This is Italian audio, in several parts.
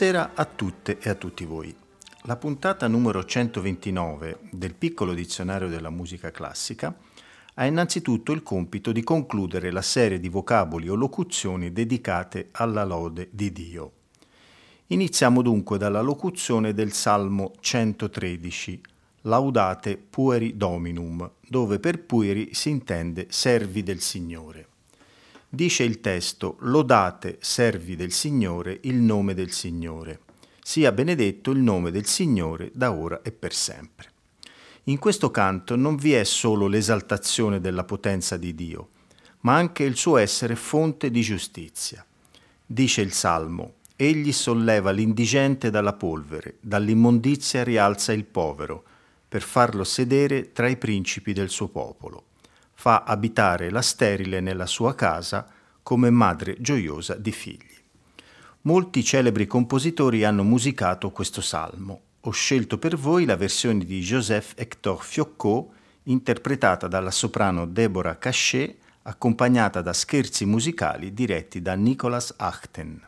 Buonasera a tutte e a tutti voi. La puntata numero 129 del piccolo dizionario della musica classica ha innanzitutto il compito di concludere la serie di vocaboli o locuzioni dedicate alla lode di Dio. Iniziamo dunque dalla locuzione del Salmo 113, Laudate pueri dominum, dove per pueri si intende servi del Signore. Dice il testo, lodate, servi del Signore, il nome del Signore. Sia benedetto il nome del Signore da ora e per sempre. In questo canto non vi è solo l'esaltazione della potenza di Dio, ma anche il suo essere fonte di giustizia. Dice il Salmo, Egli solleva l'indigente dalla polvere, dall'immondizia rialza il povero, per farlo sedere tra i principi del suo popolo fa abitare la sterile nella sua casa come madre gioiosa di figli. Molti celebri compositori hanno musicato questo salmo. Ho scelto per voi la versione di Joseph Hector Fiocco, interpretata dalla soprano Deborah Cachet, accompagnata da scherzi musicali diretti da Nicolas Achten.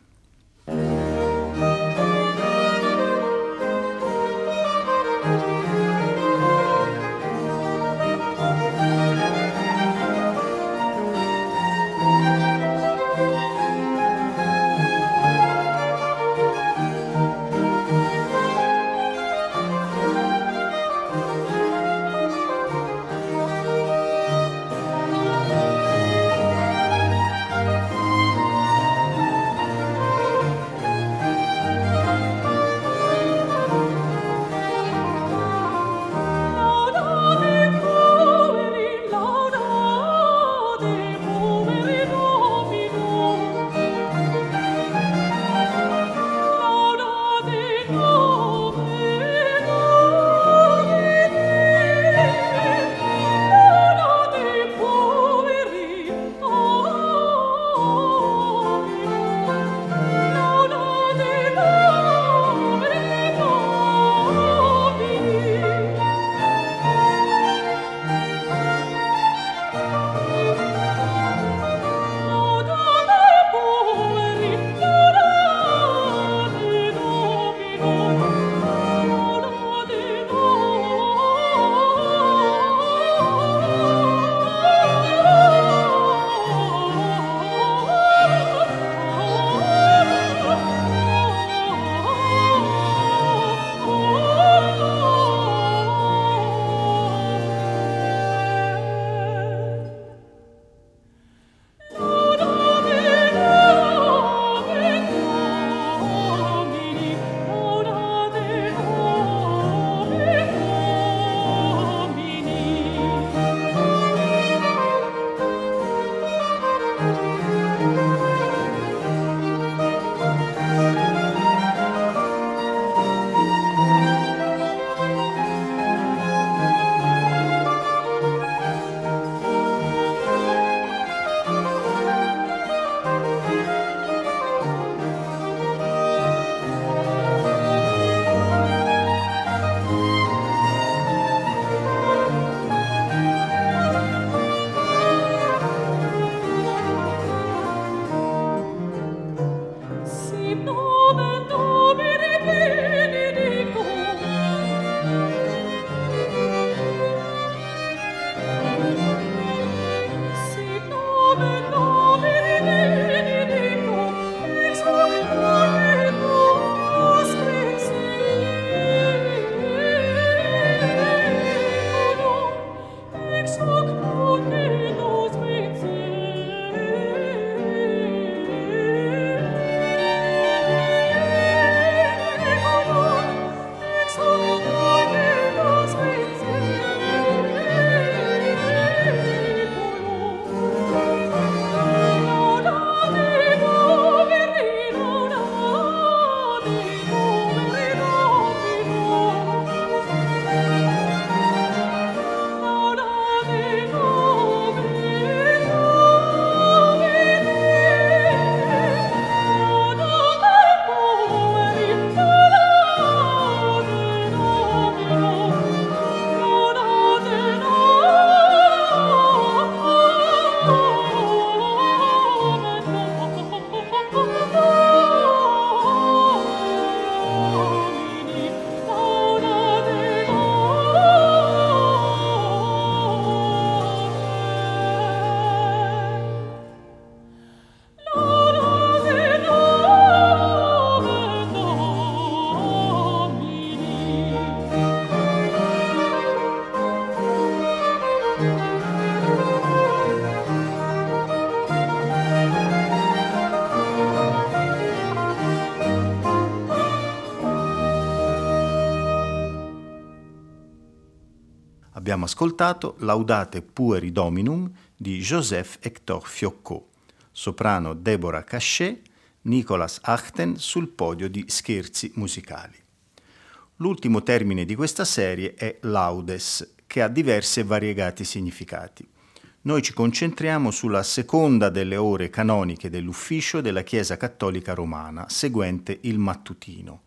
Abbiamo ascoltato Laudate Pueri Dominum di Joseph Hector Fiocco, soprano Deborah Cachet, Nicolas Achten sul podio di Scherzi musicali. L'ultimo termine di questa serie è laudes, che ha diversi e variegati significati. Noi ci concentriamo sulla seconda delle ore canoniche dell'ufficio della Chiesa Cattolica Romana, seguente il mattutino.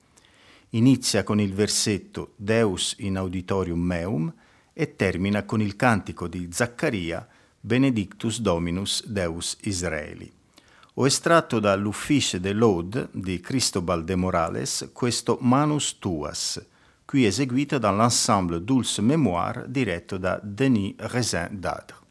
Inizia con il versetto Deus in auditorium meum e termina con il cantico di Zaccaria Benedictus Dominus Deus Israeli. Ho estratto dall'Uffice de l'Ode di Cristobal de Morales questo Manus Tuas, qui eseguito dall'ensemble Dulce Mémoire diretto da Denis Rezin d'Adre.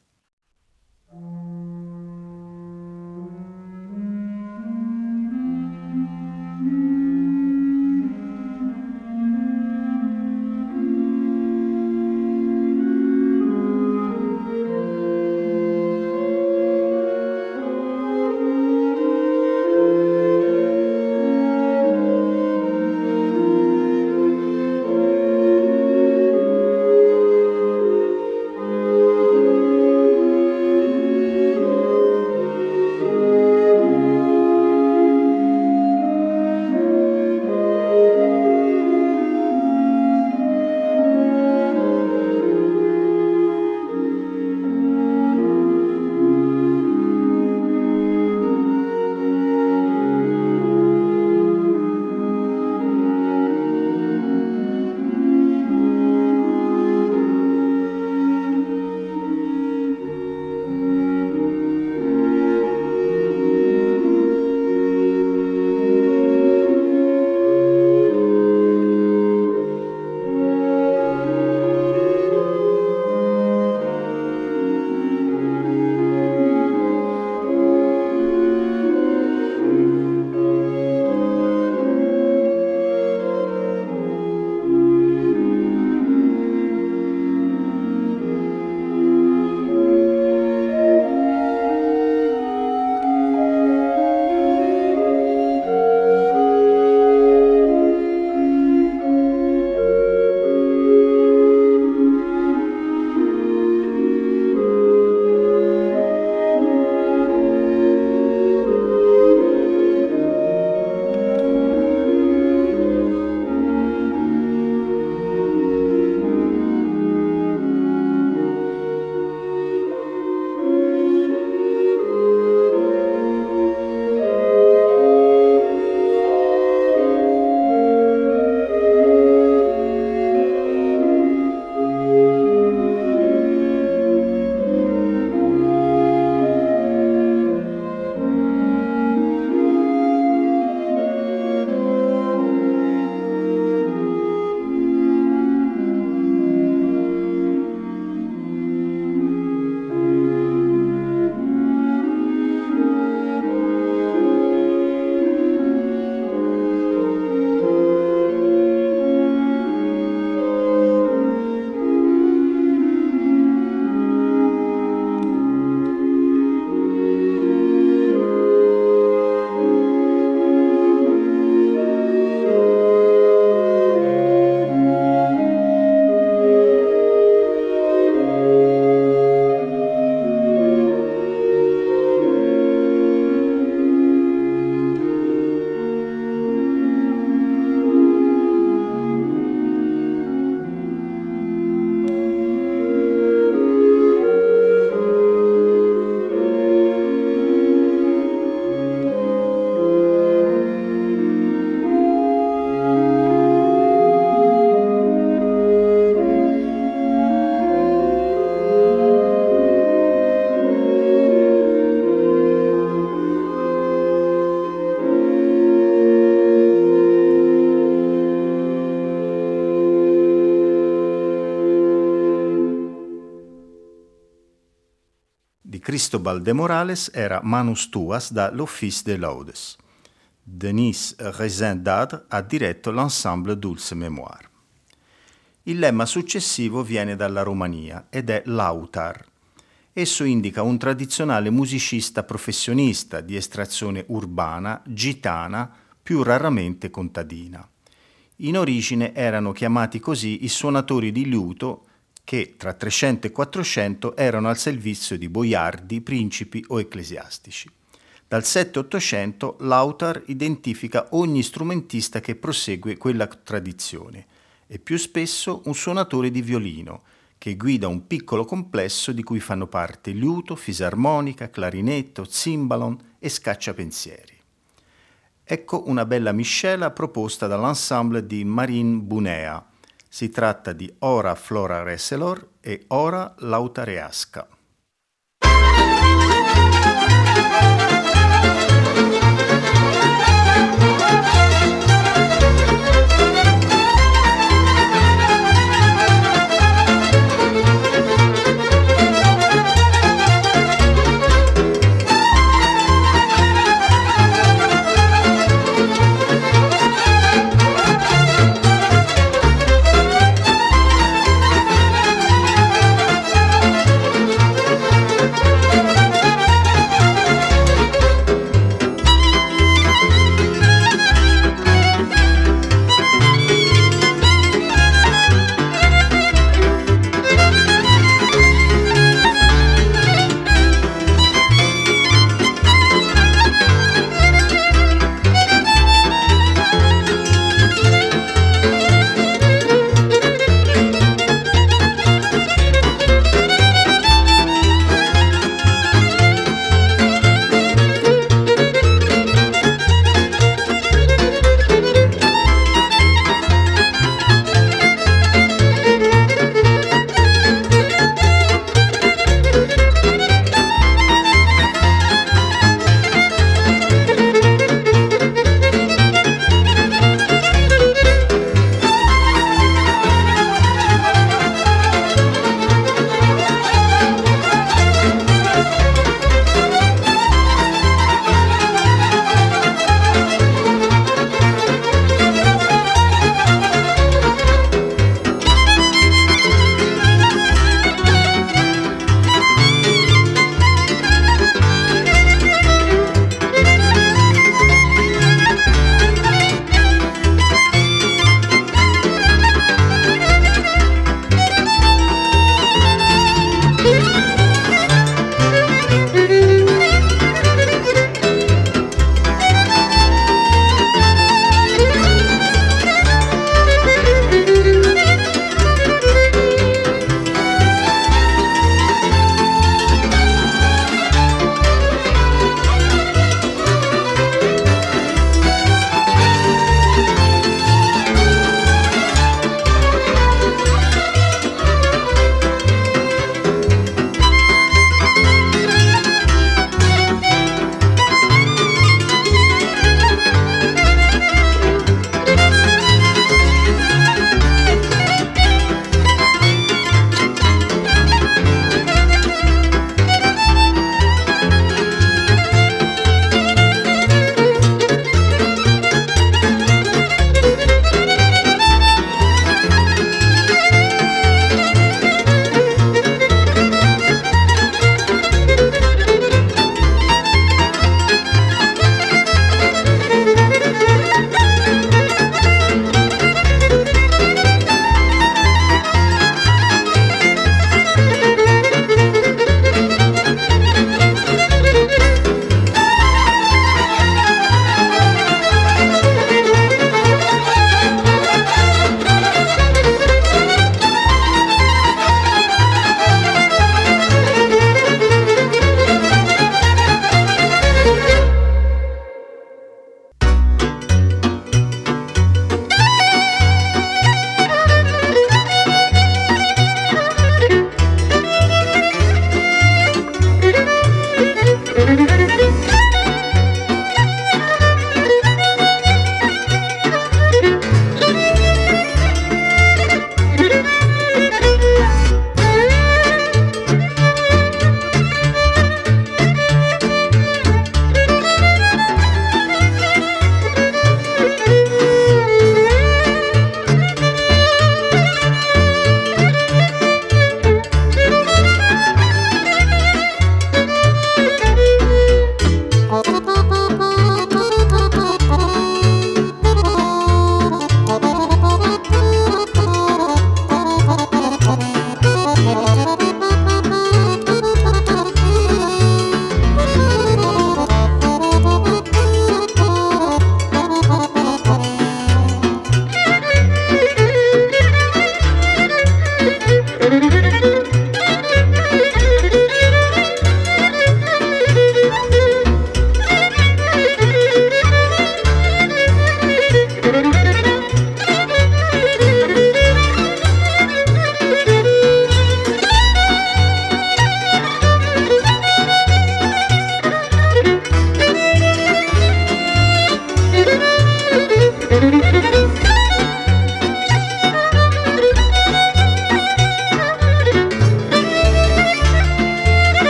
Cristobal de Morales era Manus Tuas da L'Office de Laudes. Denis Rezin d'Adre ha diretto l'ensemble Dulce Mémoire. Il lemma successivo viene dalla Romania ed è l'autar. Esso indica un tradizionale musicista professionista di estrazione urbana, gitana, più raramente contadina. In origine erano chiamati così i suonatori di liuto che tra 300 e 400 erano al servizio di boiardi, principi o ecclesiastici. Dal 7-800 l'autar identifica ogni strumentista che prosegue quella tradizione e più spesso un suonatore di violino che guida un piccolo complesso di cui fanno parte liuto, fisarmonica, clarinetto, zimbalon e scacciapensieri. Ecco una bella miscela proposta dall'ensemble di Marine Bunea. Si tratta di Ora Flora Reselor e Ora Lautareasca.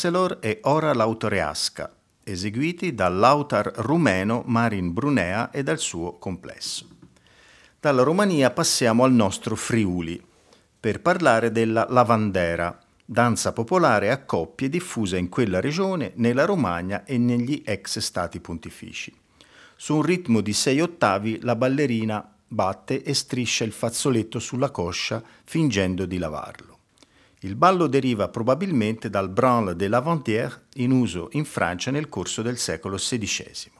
Reselor e Ora Lautoreasca, eseguiti dall'autar rumeno Marin Brunea e dal suo complesso. Dalla Romania passiamo al nostro Friuli per parlare della lavandera, danza popolare a coppie diffusa in quella regione, nella Romagna e negli ex stati pontifici. Su un ritmo di sei ottavi la ballerina batte e striscia il fazzoletto sulla coscia fingendo di lavarlo. Il ballo deriva probabilmente dal branle de lavandière in uso in Francia nel corso del secolo XVI.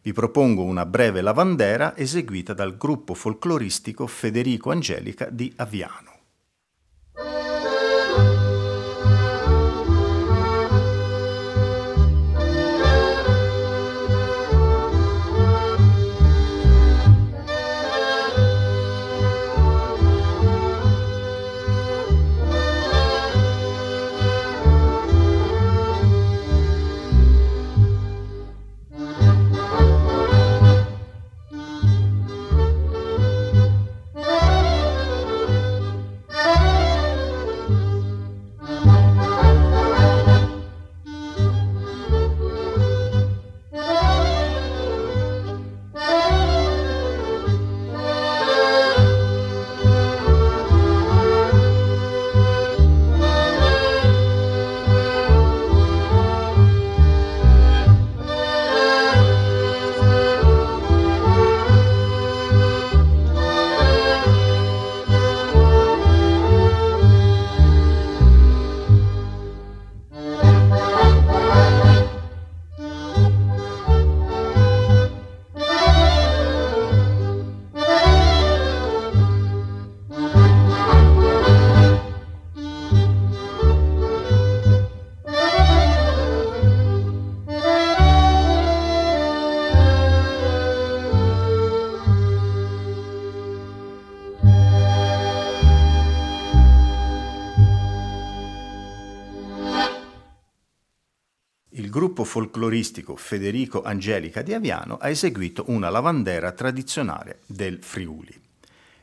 Vi propongo una breve lavandera eseguita dal gruppo folcloristico Federico Angelica di Aviano. Folcloristico Federico Angelica di Aviano ha eseguito una lavandera tradizionale del Friuli.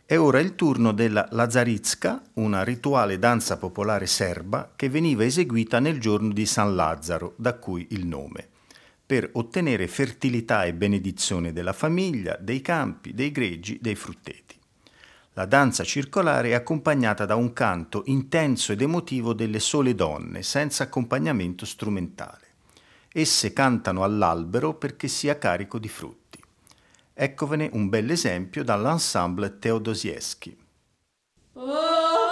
È ora il turno della Lazaritska, una rituale danza popolare serba che veniva eseguita nel giorno di San Lazzaro, da cui il nome, per ottenere fertilità e benedizione della famiglia, dei campi, dei greggi, dei frutteti. La danza circolare è accompagnata da un canto intenso ed emotivo delle sole donne, senza accompagnamento strumentale. Esse cantano all'albero perché sia carico di frutti. Eccovene un bell'esempio dall'ensemble Teodosieschi. Oh!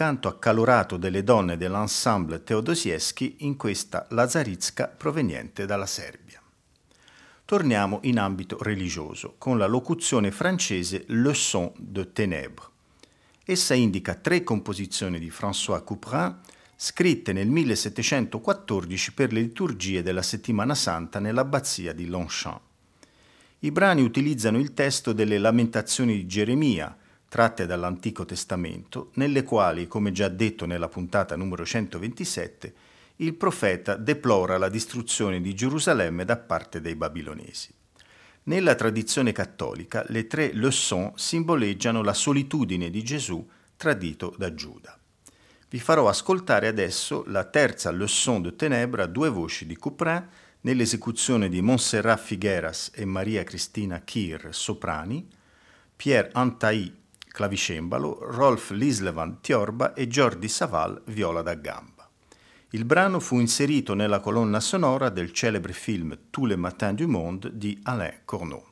Canto accalorato delle donne dell'ensemble Teodosieschi in questa Lazaritska proveniente dalla Serbia. Torniamo in ambito religioso con la locuzione francese Le son de ténèbres, Essa indica tre composizioni di François Couperin scritte nel 1714 per le liturgie della Settimana Santa nell'abbazia di Longchamp. I brani utilizzano il testo delle Lamentazioni di Geremia, tratte dall'Antico Testamento, nelle quali, come già detto nella puntata numero 127, il profeta deplora la distruzione di Gerusalemme da parte dei babilonesi. Nella tradizione cattolica le tre leçons simboleggiano la solitudine di Gesù tradito da Giuda. Vi farò ascoltare adesso la terza leçon de Tenebra a due voci di Couperin nell'esecuzione di Montserrat Figueras e Maria Cristina Kir soprani, Pierre Antaï clavicembalo, Rolf Lislevan tiorba e Jordi Saval viola da gamba. Il brano fu inserito nella colonna sonora del celebre film Tous les matins du monde di Alain Corneau.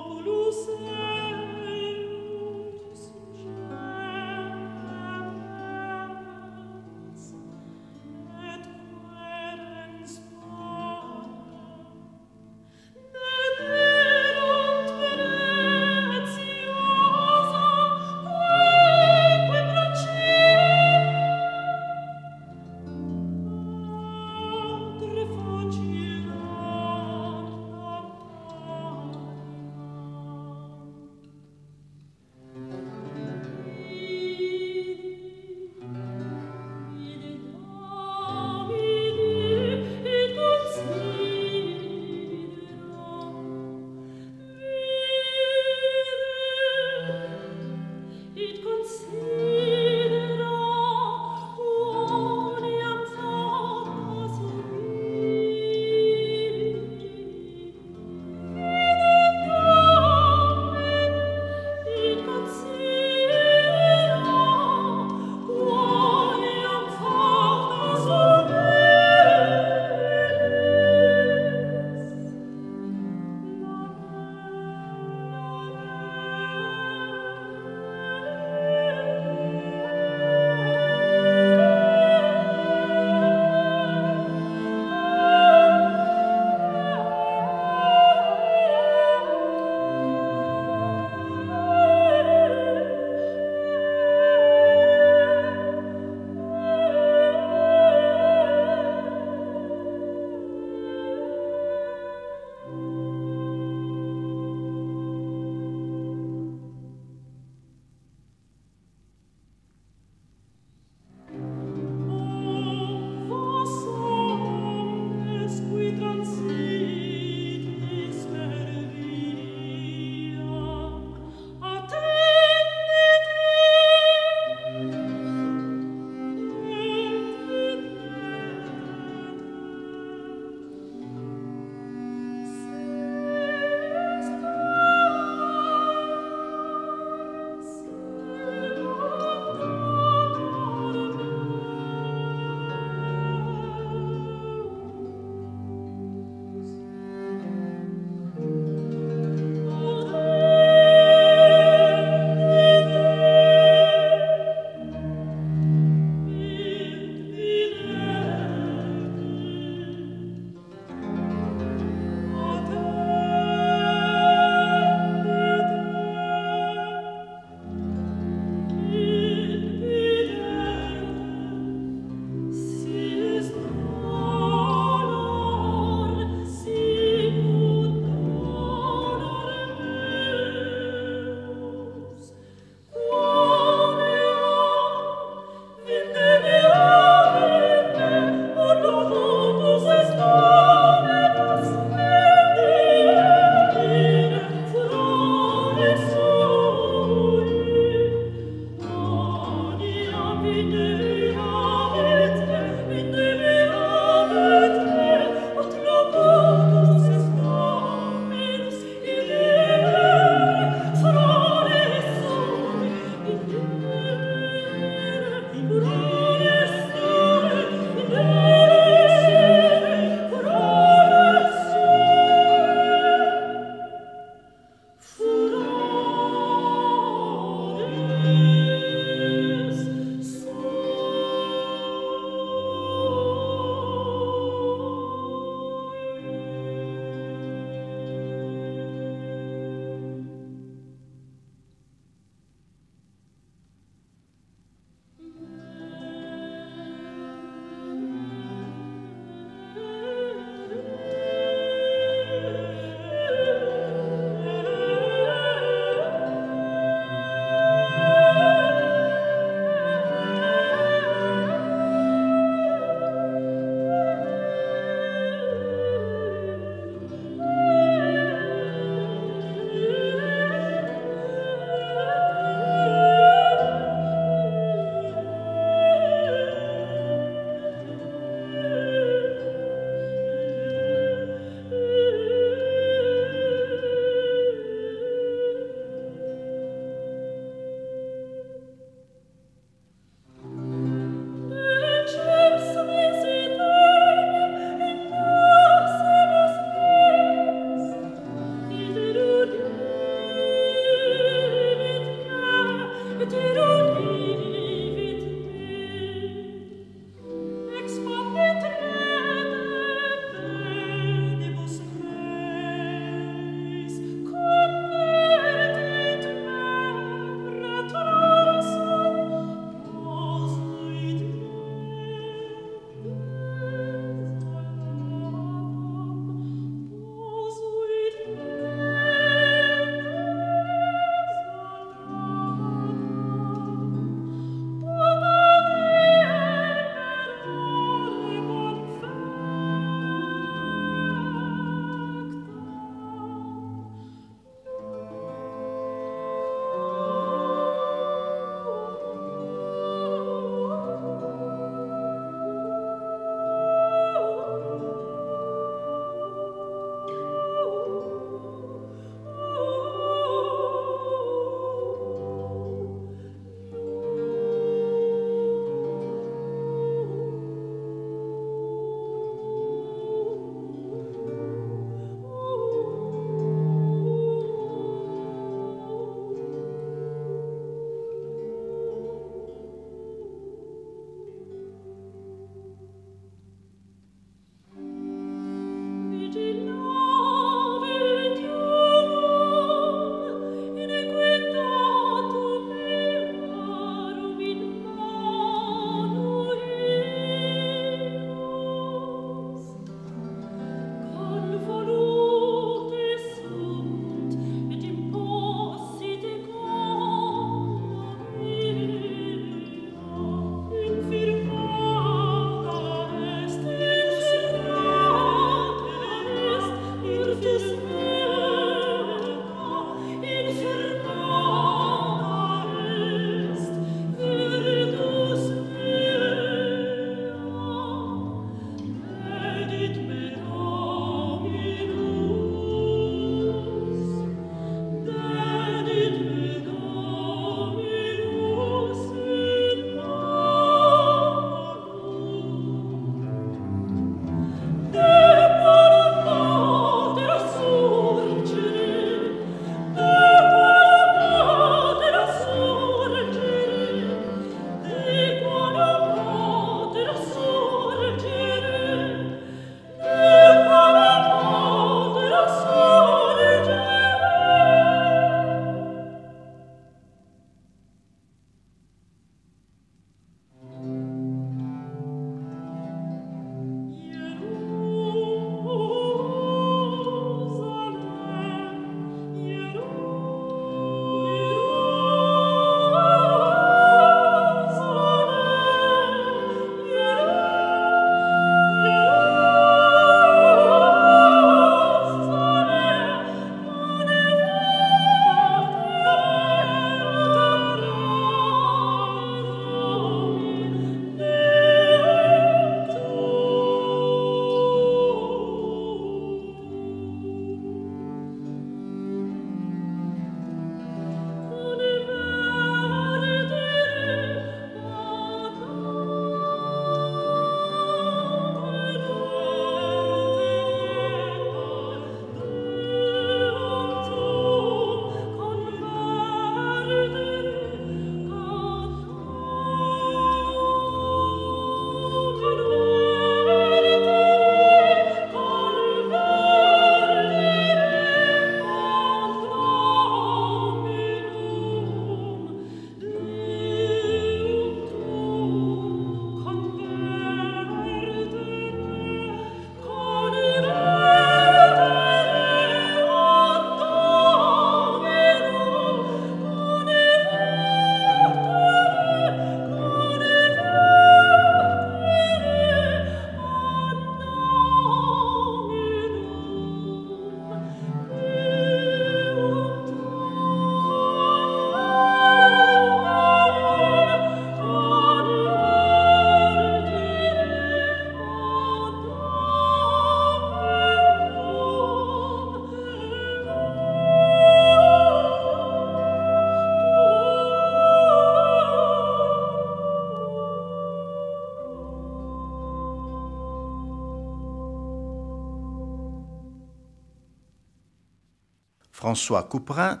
François Couperin,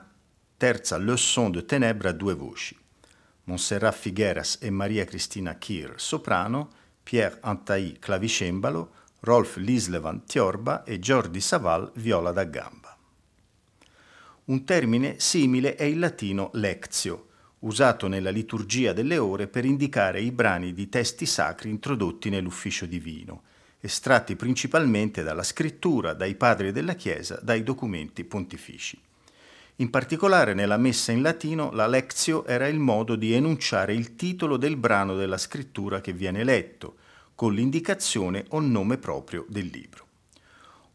terza leçon de ténèbres a due voci. Montserrat Figueras e Maria Cristina Kir, soprano, Pierre Antaï, clavicembalo, Rolf Lislevan, tiorba e Jordi Saval, viola da gamba. Un termine simile è il latino lectio, usato nella liturgia delle ore per indicare i brani di testi sacri introdotti nell'ufficio divino, estratti principalmente dalla scrittura, dai padri della Chiesa, dai documenti pontifici. In particolare nella messa in latino la lectio era il modo di enunciare il titolo del brano della scrittura che viene letto, con l'indicazione o nome proprio del libro.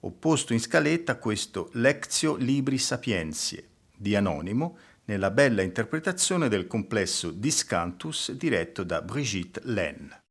Opposto in scaletta questo Lectio Libri Sapienzie di Anonimo nella bella interpretazione del complesso Discantus diretto da Brigitte Len.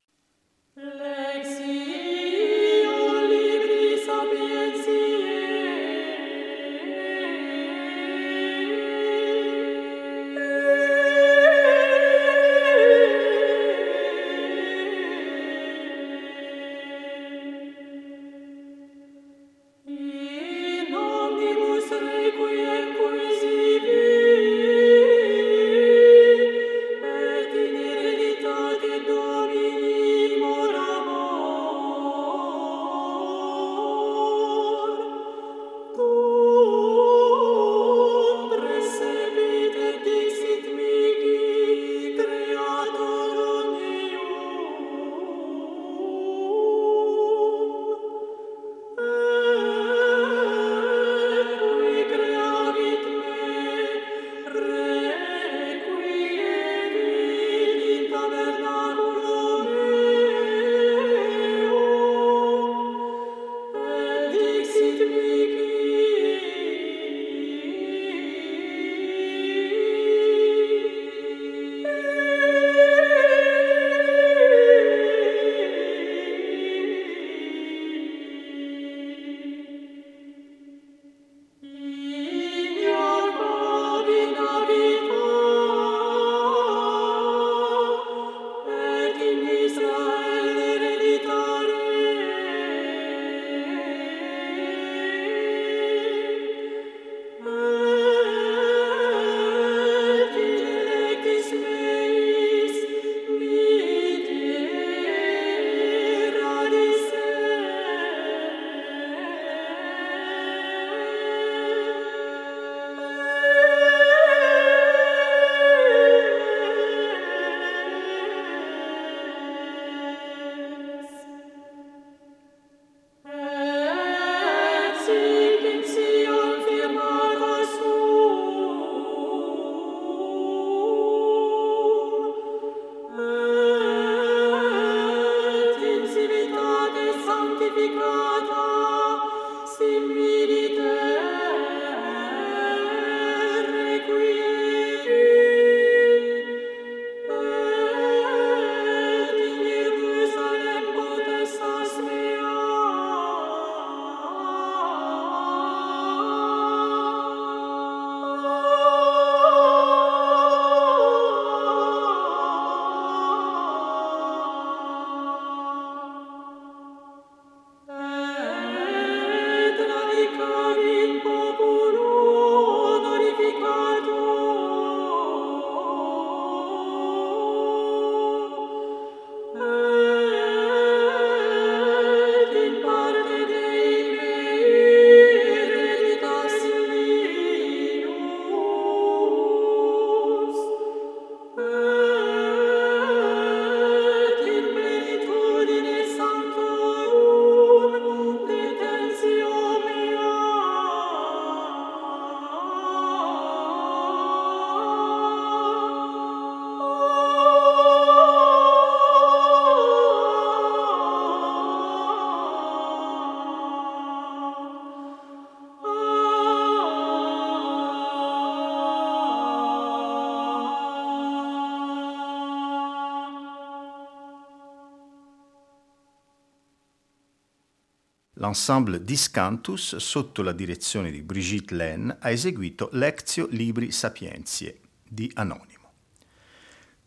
L'ensemble Discantus, sotto la direzione di Brigitte Len, ha eseguito Lectio Libri Sapienzie di Anonimo.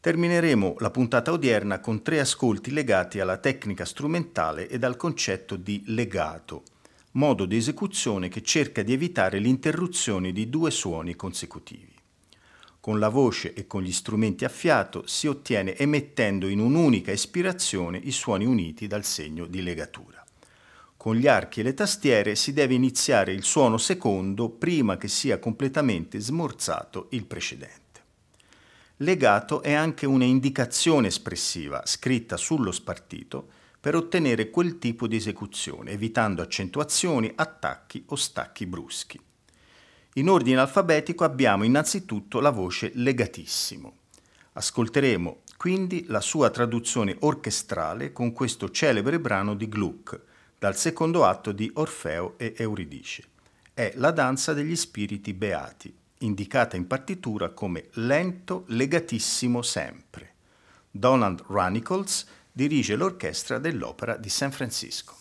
Termineremo la puntata odierna con tre ascolti legati alla tecnica strumentale ed al concetto di legato, modo di esecuzione che cerca di evitare l'interruzione di due suoni consecutivi. Con la voce e con gli strumenti a fiato si ottiene emettendo in un'unica espirazione i suoni uniti dal segno di legatura. Con gli archi e le tastiere si deve iniziare il suono secondo prima che sia completamente smorzato il precedente. Legato è anche una indicazione espressiva scritta sullo spartito per ottenere quel tipo di esecuzione, evitando accentuazioni, attacchi o stacchi bruschi. In ordine alfabetico abbiamo innanzitutto la voce legatissimo. Ascolteremo quindi la sua traduzione orchestrale con questo celebre brano di Gluck, dal secondo atto di Orfeo e Euridice. È la danza degli spiriti beati, indicata in partitura come lento legatissimo sempre. Donald Runnicles dirige l'orchestra dell'Opera di San Francisco.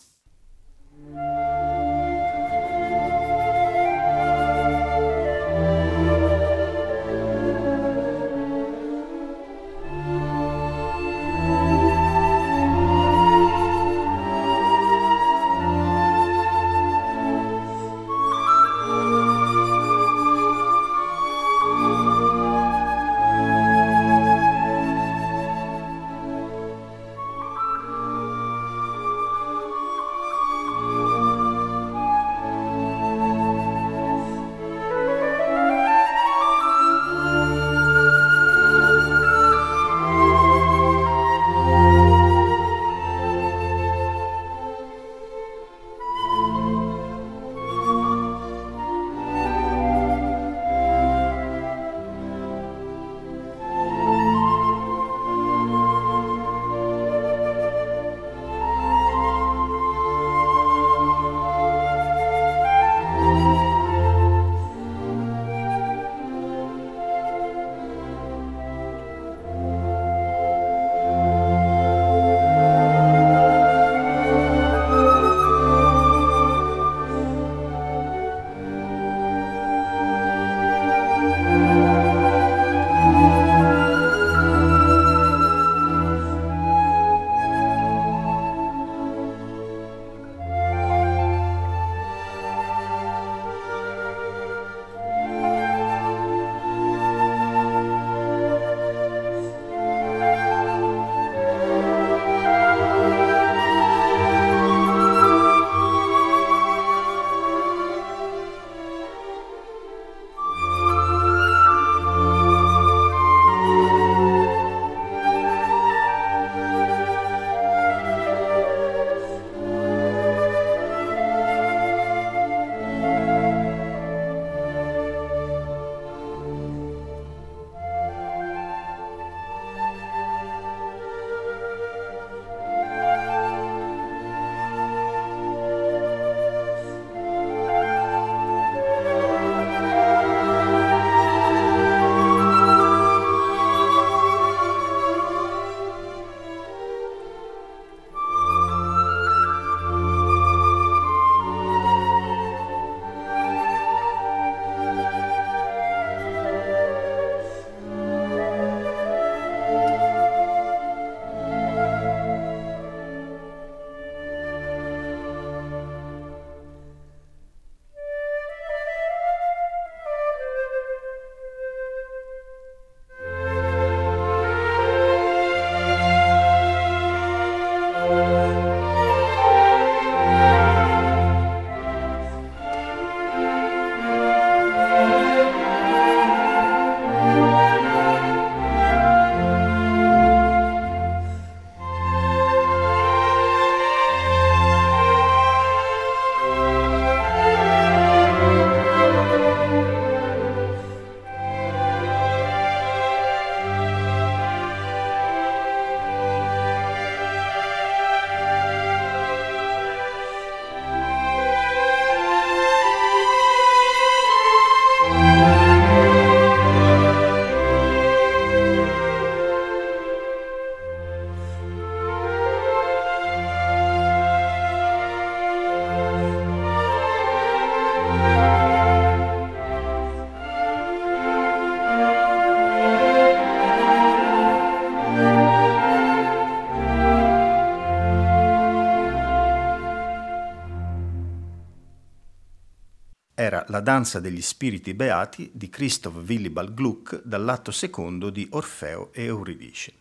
La danza degli spiriti beati di Christoph Willibald Gluck dall'atto secondo di Orfeo e Euridice.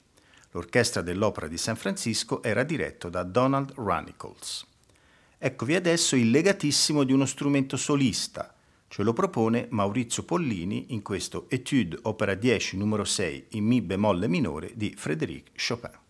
L'orchestra dell'Opera di San Francisco era diretto da Donald Runnicles. Eccovi adesso il legatissimo di uno strumento solista. Ce lo propone Maurizio Pollini in questo Etude Opera 10 numero 6 in Mi bemolle minore di Frédéric Chopin.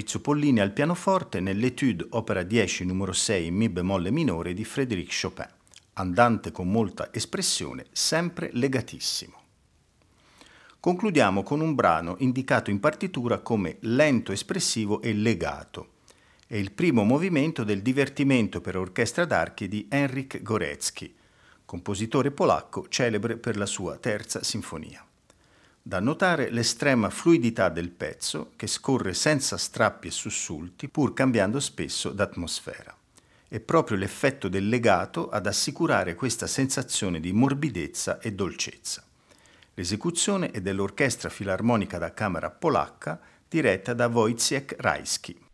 Maurizio Pollini al pianoforte nell'Etude opera 10 numero 6 in Mi bemolle minore di Frédéric Chopin, andante con molta espressione, sempre legatissimo. Concludiamo con un brano indicato in partitura come lento espressivo e legato. È il primo movimento del divertimento per orchestra d'archi di Henryk Gorecki, compositore polacco celebre per la sua terza sinfonia. Da notare l'estrema fluidità del pezzo che scorre senza strappi e sussulti pur cambiando spesso d'atmosfera. È proprio l'effetto del legato ad assicurare questa sensazione di morbidezza e dolcezza. L'esecuzione è dell'Orchestra Filarmonica da Camera polacca diretta da Wojciech Rajski.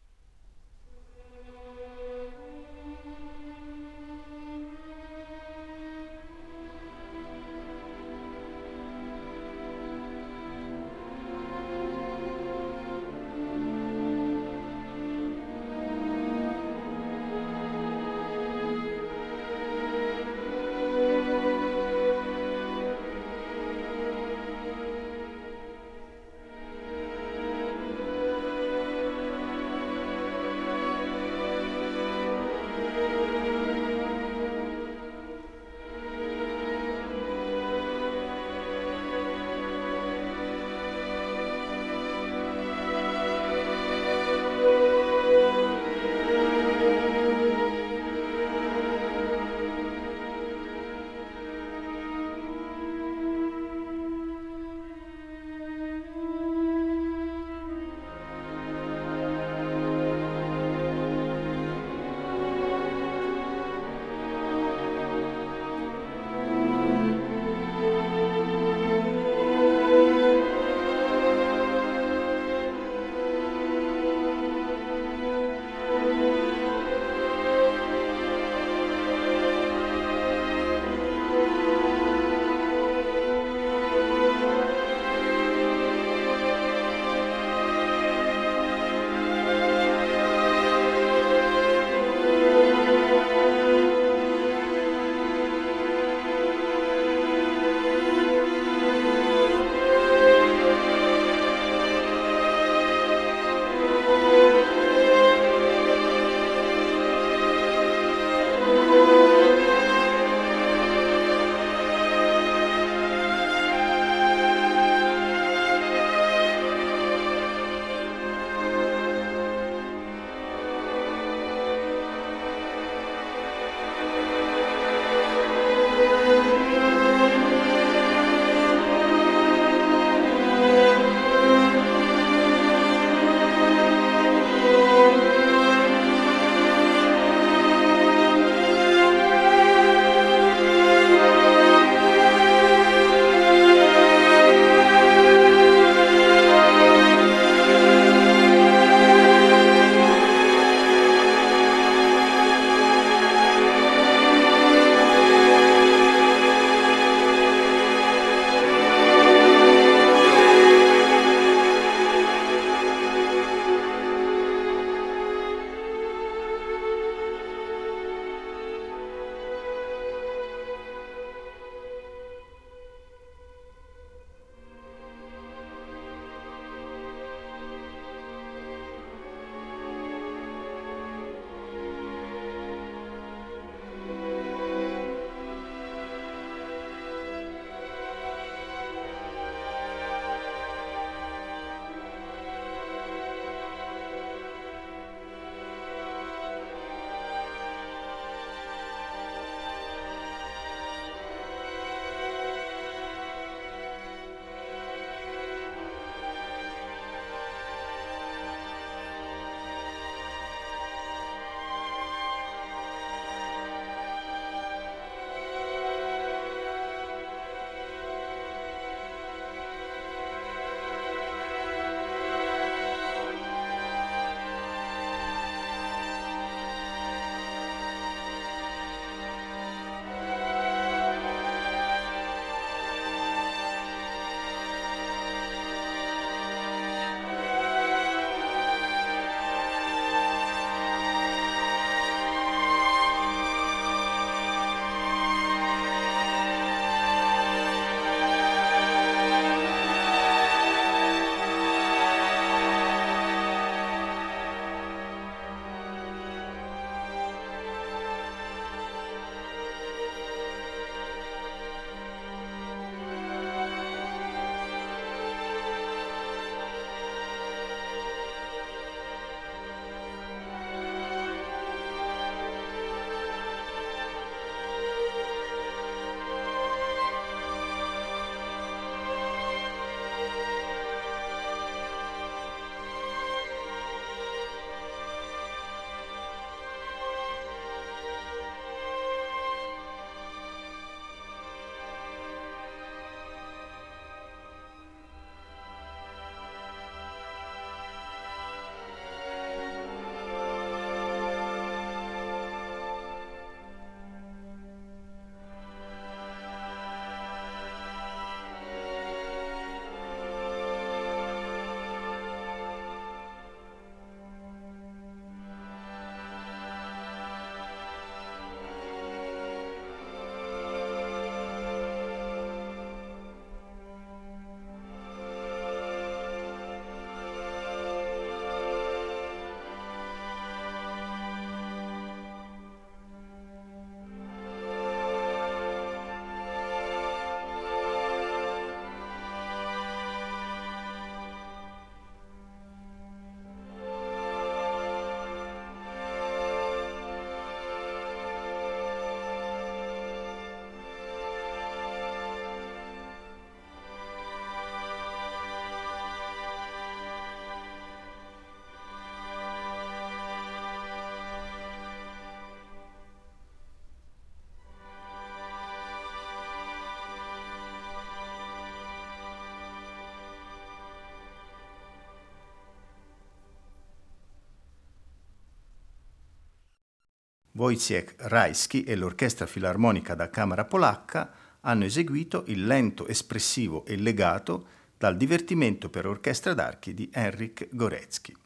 Wojciech Rajski e l'Orchestra Filarmonica da Camera Polacca hanno eseguito il lento espressivo e legato dal divertimento per orchestra d'archi di Henrik Gorecki.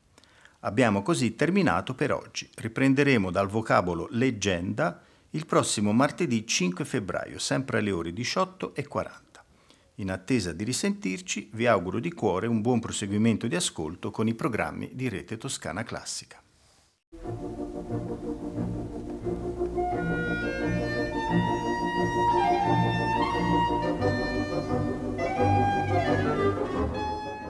Abbiamo così terminato per oggi. Riprenderemo dal vocabolo leggenda il prossimo martedì 5 febbraio, sempre alle ore 18.40. In attesa di risentirci, vi auguro di cuore un buon proseguimento di ascolto con i programmi di Rete Toscana Classica.